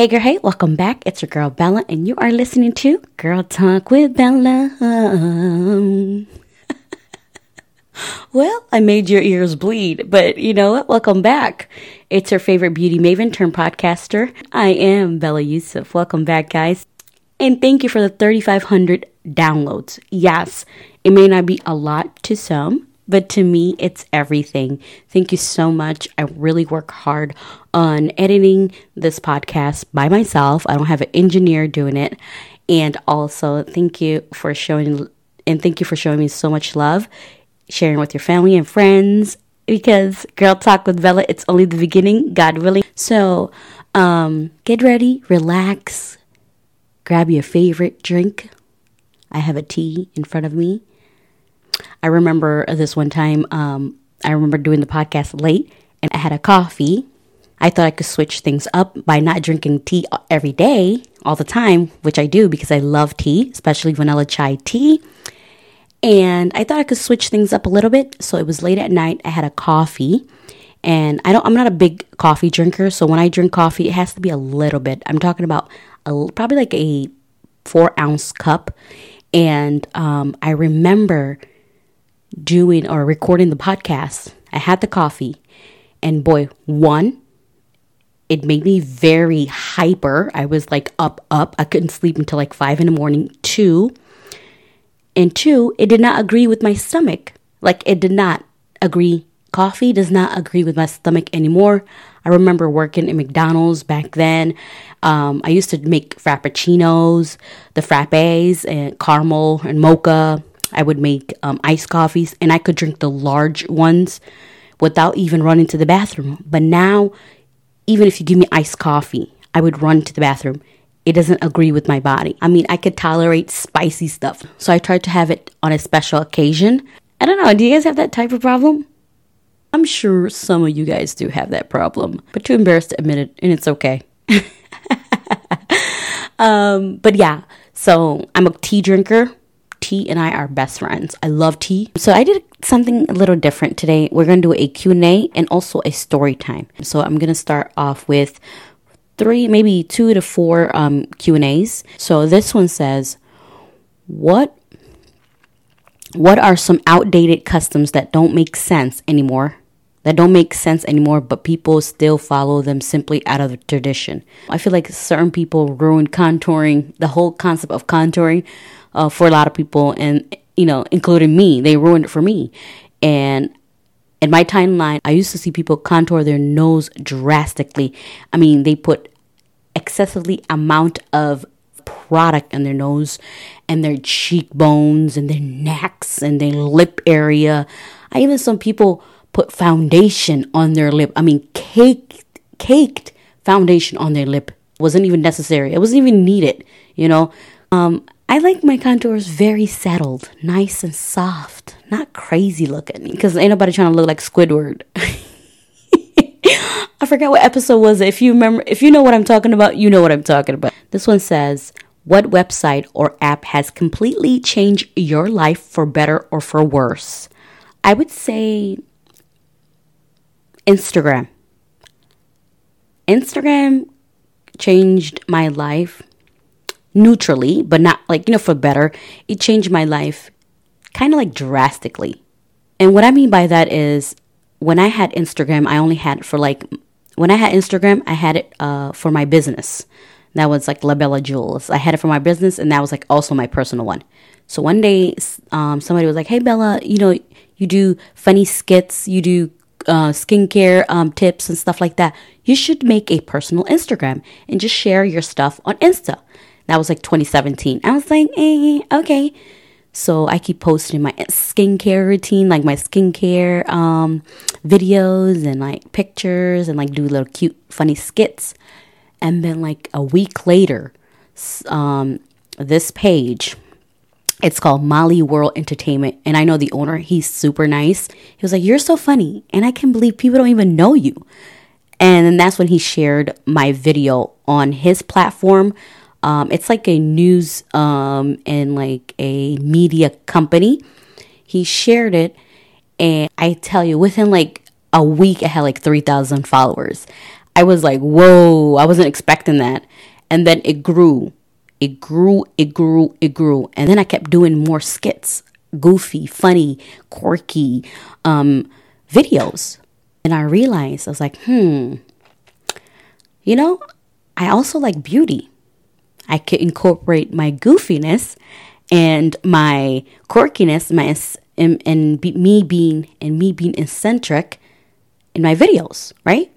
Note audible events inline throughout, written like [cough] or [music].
Hey girl, hey, welcome back. It's your girl Bella, and you are listening to Girl Talk with Bella. [laughs] well, I made your ears bleed, but you know what? Welcome back. It's your favorite beauty maven turned podcaster. I am Bella Yusuf. Welcome back, guys. And thank you for the 3,500 downloads. Yes, it may not be a lot to some, but to me, it's everything. Thank you so much. I really work hard on editing this podcast by myself. I don't have an engineer doing it. And also, thank you for showing and thank you for showing me so much love, sharing with your family and friends. Because Girl Talk with Bella, it's only the beginning, God willing. So, um, get ready, relax, grab your favorite drink. I have a tea in front of me I remember this one time, um, I remember doing the podcast late and I had a coffee. I thought I could switch things up by not drinking tea every day, all the time, which I do because I love tea, especially vanilla chai tea. And I thought I could switch things up a little bit. So it was late at night. I had a coffee. And I don't I'm not a big coffee drinker, so when I drink coffee, it has to be a little bit. I'm talking about a, probably like a four ounce cup. And um, I remember doing or recording the podcast, I had the coffee, and boy, one, it made me very hyper. I was like up, up. I couldn't sleep until like five in the morning. Two, and two, it did not agree with my stomach. Like it did not agree. Coffee does not agree with my stomach anymore. I remember working at McDonald's back then. Um, I used to make frappuccinos, the frappes, and caramel and mocha I would make um, iced coffees and I could drink the large ones without even running to the bathroom. But now, even if you give me iced coffee, I would run to the bathroom. It doesn't agree with my body. I mean, I could tolerate spicy stuff. So I tried to have it on a special occasion. I don't know. Do you guys have that type of problem? I'm sure some of you guys do have that problem, but too embarrassed to admit it, and it's okay. [laughs] um, but yeah, so I'm a tea drinker tea and I are best friends. I love tea. So I did something a little different today. We're going to do a Q&A and also a story time. So I'm going to start off with three, maybe two to four um, Q&As. So this one says, what what are some outdated customs that don't make sense anymore? That don't make sense anymore, but people still follow them simply out of tradition. I feel like certain people ruin contouring, the whole concept of contouring uh, for a lot of people, and you know, including me. They ruined it for me, and in my timeline, I used to see people contour their nose drastically. I mean, they put excessively amount of product in their nose and their cheekbones and their necks and their lip area. I even some people put foundation on their lip. I mean, caked caked foundation on their lip wasn't even necessary. It wasn't even needed, you know. Um, I like my contours very settled, nice and soft, not crazy looking. Because ain't nobody trying to look like Squidward. [laughs] I forgot what episode was. If you remember, if you know what I'm talking about, you know what I'm talking about. This one says, "What website or app has completely changed your life for better or for worse?" I would say Instagram. Instagram changed my life neutrally, but not like, you know, for better. It changed my life kind of like drastically. And what I mean by that is when I had Instagram, I only had it for like, when I had Instagram, I had it uh, for my business. That was like La Bella Jewels. I had it for my business, and that was like also my personal one. So one day, um, somebody was like, "Hey Bella, you know, you do funny skits, you do uh, skincare um, tips and stuff like that. You should make a personal Instagram and just share your stuff on Insta." That was like 2017. I was like, eh, okay. So I keep posting my skincare routine, like my skincare um, videos and like pictures and like do little cute, funny skits. And then like a week later, um, this page, it's called Molly World Entertainment. And I know the owner, he's super nice. He was like, You're so funny. And I can believe people don't even know you. And then that's when he shared my video on his platform um, it's like a news um, and like a media company. He shared it, and I tell you, within like a week, I had like 3,000 followers. I was like, whoa, I wasn't expecting that. And then it grew. It grew, it grew, it grew. And then I kept doing more skits, goofy, funny, quirky um, videos. And I realized, I was like, hmm, you know, I also like beauty. I could incorporate my goofiness and my quirkiness, my and, and be, me being and me being eccentric in my videos, right?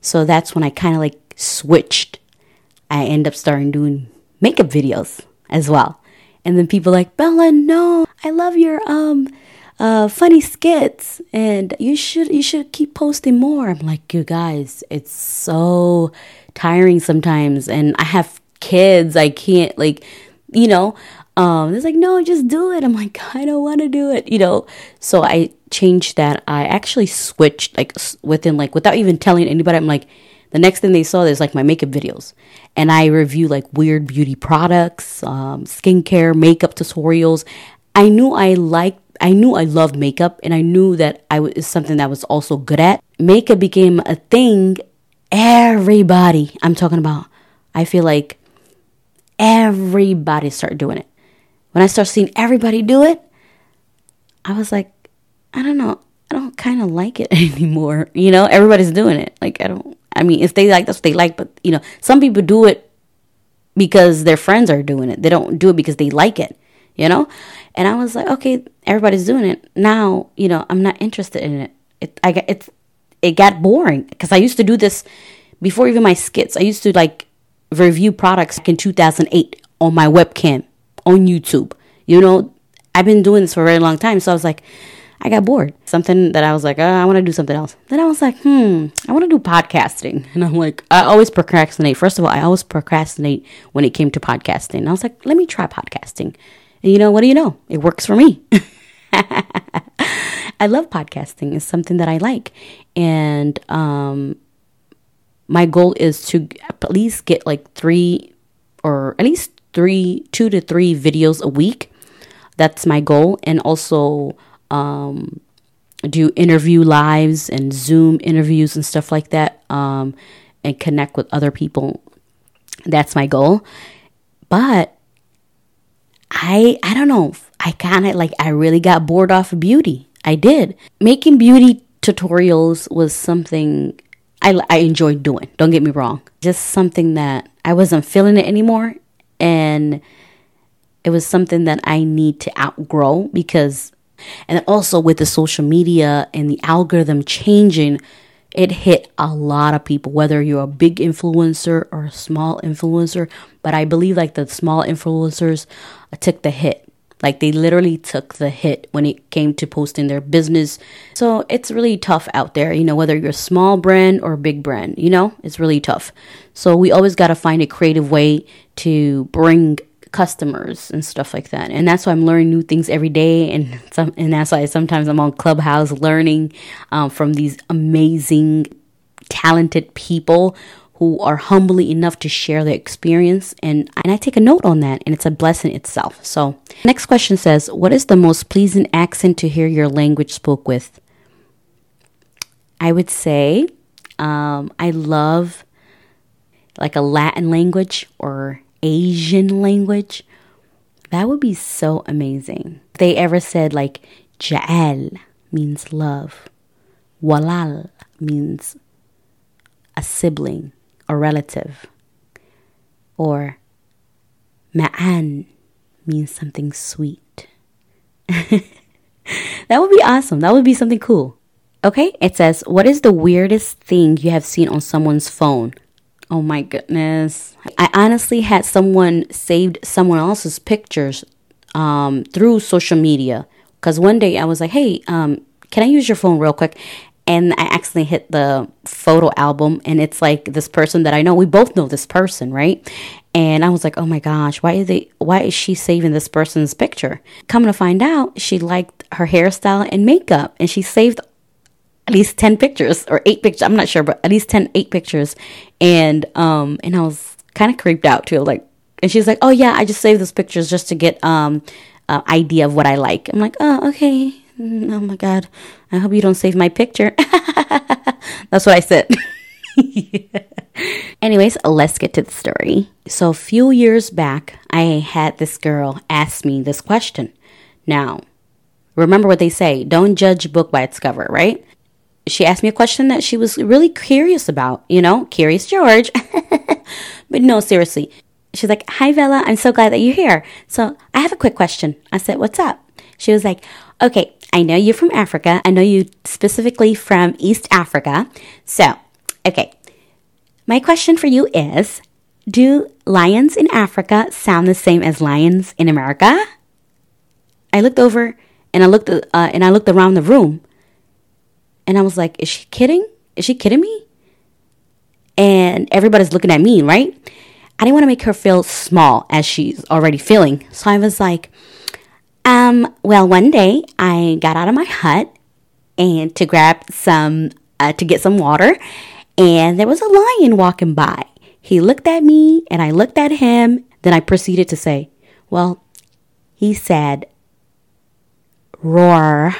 So that's when I kind of like switched. I end up starting doing makeup videos as well. And then people like, Bella, no, I love your um uh funny skits and you should you should keep posting more. I'm like, you guys, it's so tiring sometimes and I have kids. I can't like you know, um, it's like, no, just do it. I'm like, [laughs] I don't want to do it, you know. So I changed that. I actually switched like within like without even telling anybody. I'm like, the next thing they saw is like my makeup videos, and I review like weird beauty products, um, skincare, makeup tutorials. I knew I liked. I knew I loved makeup, and I knew that I was something that I was also good at. Makeup became a thing. Everybody, I'm talking about. I feel like everybody started doing it when I started seeing everybody do it, I was like, I don't know, I don't kind of like it [laughs] anymore. You know, everybody's doing it. Like, I don't, I mean, if they like, that's what they like. But, you know, some people do it because their friends are doing it. They don't do it because they like it, you know? And I was like, okay, everybody's doing it. Now, you know, I'm not interested in it. It, I it's, it got boring because I used to do this before even my skits. I used to like review products in 2008 on my webcam on YouTube. You know, I've been doing this for a very long time. So I was like, I got bored. Something that I was like, oh, I want to do something else. Then I was like, hmm, I want to do podcasting. [laughs] And I'm like, I always procrastinate. First of all, I always procrastinate when it came to podcasting. And I was like, let me try podcasting. And you know, what do you know? It works for me. [laughs] I love podcasting. It's something that I like. And um, my goal is to at least get like three or at least three, two to three videos a week. That's my goal. And also um, do interview lives and Zoom interviews and stuff like that um, and connect with other people. That's my goal. But I I don't know. I kind of like I really got bored off of beauty. I did. Making beauty tutorials was something I I enjoyed doing. Don't get me wrong. Just something that I wasn't feeling it anymore and it was something that I need to outgrow because and also with the social media and the algorithm changing it hit a lot of people whether you're a big influencer or a small influencer but I believe like the small influencers uh, took the hit like they literally took the hit when it came to posting their business. So it's really tough out there, you know, whether you're a small brand or a big brand, you know, it's really tough. So we always got to find a creative way to bring customers and stuff like that. And that's why I'm learning new things every day. And [laughs] some, and that's why sometimes I'm on Clubhouse learning um, from these amazing, talented people who are humbly enough to share their experience and and I take a note on that and it's a blessing itself. So, next question says, what is the most pleasing accent to hear your language spoke with? I would say um, I love like a Latin language or Asian language. That would be so amazing. If they ever said like Ja'al means love. Walal means a sibling a relative. Or ma'an means something sweet. [laughs] that would be awesome. That would be something cool. Okay, it says, What is the weirdest thing you have seen on someone's phone? Oh my goodness. I honestly had someone saved someone else's pictures um, through social media. Because one day I was like, Hey, um, can I use your phone real quick? And I accidentally hit the photo album and it's like this person that I know. We both know this person, right? And I was like, "Oh my gosh, why is they why is she saving this person's picture?" Coming to find out, she liked her hairstyle and makeup and she saved at least 10 pictures or 8 pictures. I'm not sure, but at least 10 8 pictures. And um and I was kind of creeped out too like and she's like, "Oh yeah, I just saved those pictures just to get um uh, idea of what I like." I'm like, "Oh, okay. [laughs] Oh my god, I hope you don't save my picture. [laughs] That's what I said. [laughs] Anyways, let's get to the story. So, a few years back, I had this girl ask me this question. Now, remember what they say don't judge a book by its cover, right? She asked me a question that she was really curious about, you know, Curious George. but no, seriously. She's like, Hi, Bella. I'm so glad that you're here. So, I have a quick question. I said, What's up? She was like, Okay, I know you're from Africa. I know you specifically from East Africa. So, okay, my question for you is Do lions in Africa sound the same as lions in America? I looked over and I looked uh, and I looked around the room and I was like, is she kidding? Is she kidding me? And everybody's looking at me, right? I didn't want to make her feel small as she's already feeling. So I was like, um, well, one day I got out of my hut and to grab some, uh, to get some water and there was a lion walking by. He looked at me and I looked at him. Then I proceeded to say, Well, he said, roar.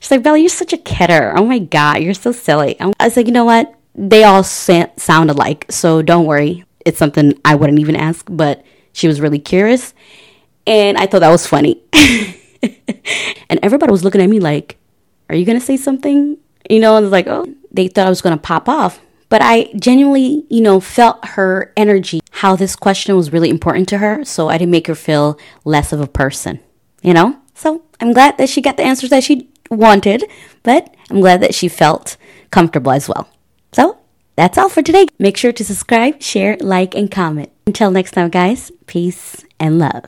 She's like, Bella, you're such a kidder. Oh my God, you're so silly. I was like, You know what? They all sound alike. So don't worry. It's something I wouldn't even ask, but she was really curious. And I thought that was funny. [laughs] and everybody was looking at me like, Are you going to say something? You know, and was like, Oh, they thought I was going to pop off. But I genuinely, you know, felt her energy, how this question was really important to her. So I didn't make her feel less of a person, you know? So I'm glad that she got the answers that she wanted, but I'm glad that she felt comfortable as well. So that's all for today. Make sure to subscribe, share, like, and comment. Until next time, guys, peace and love.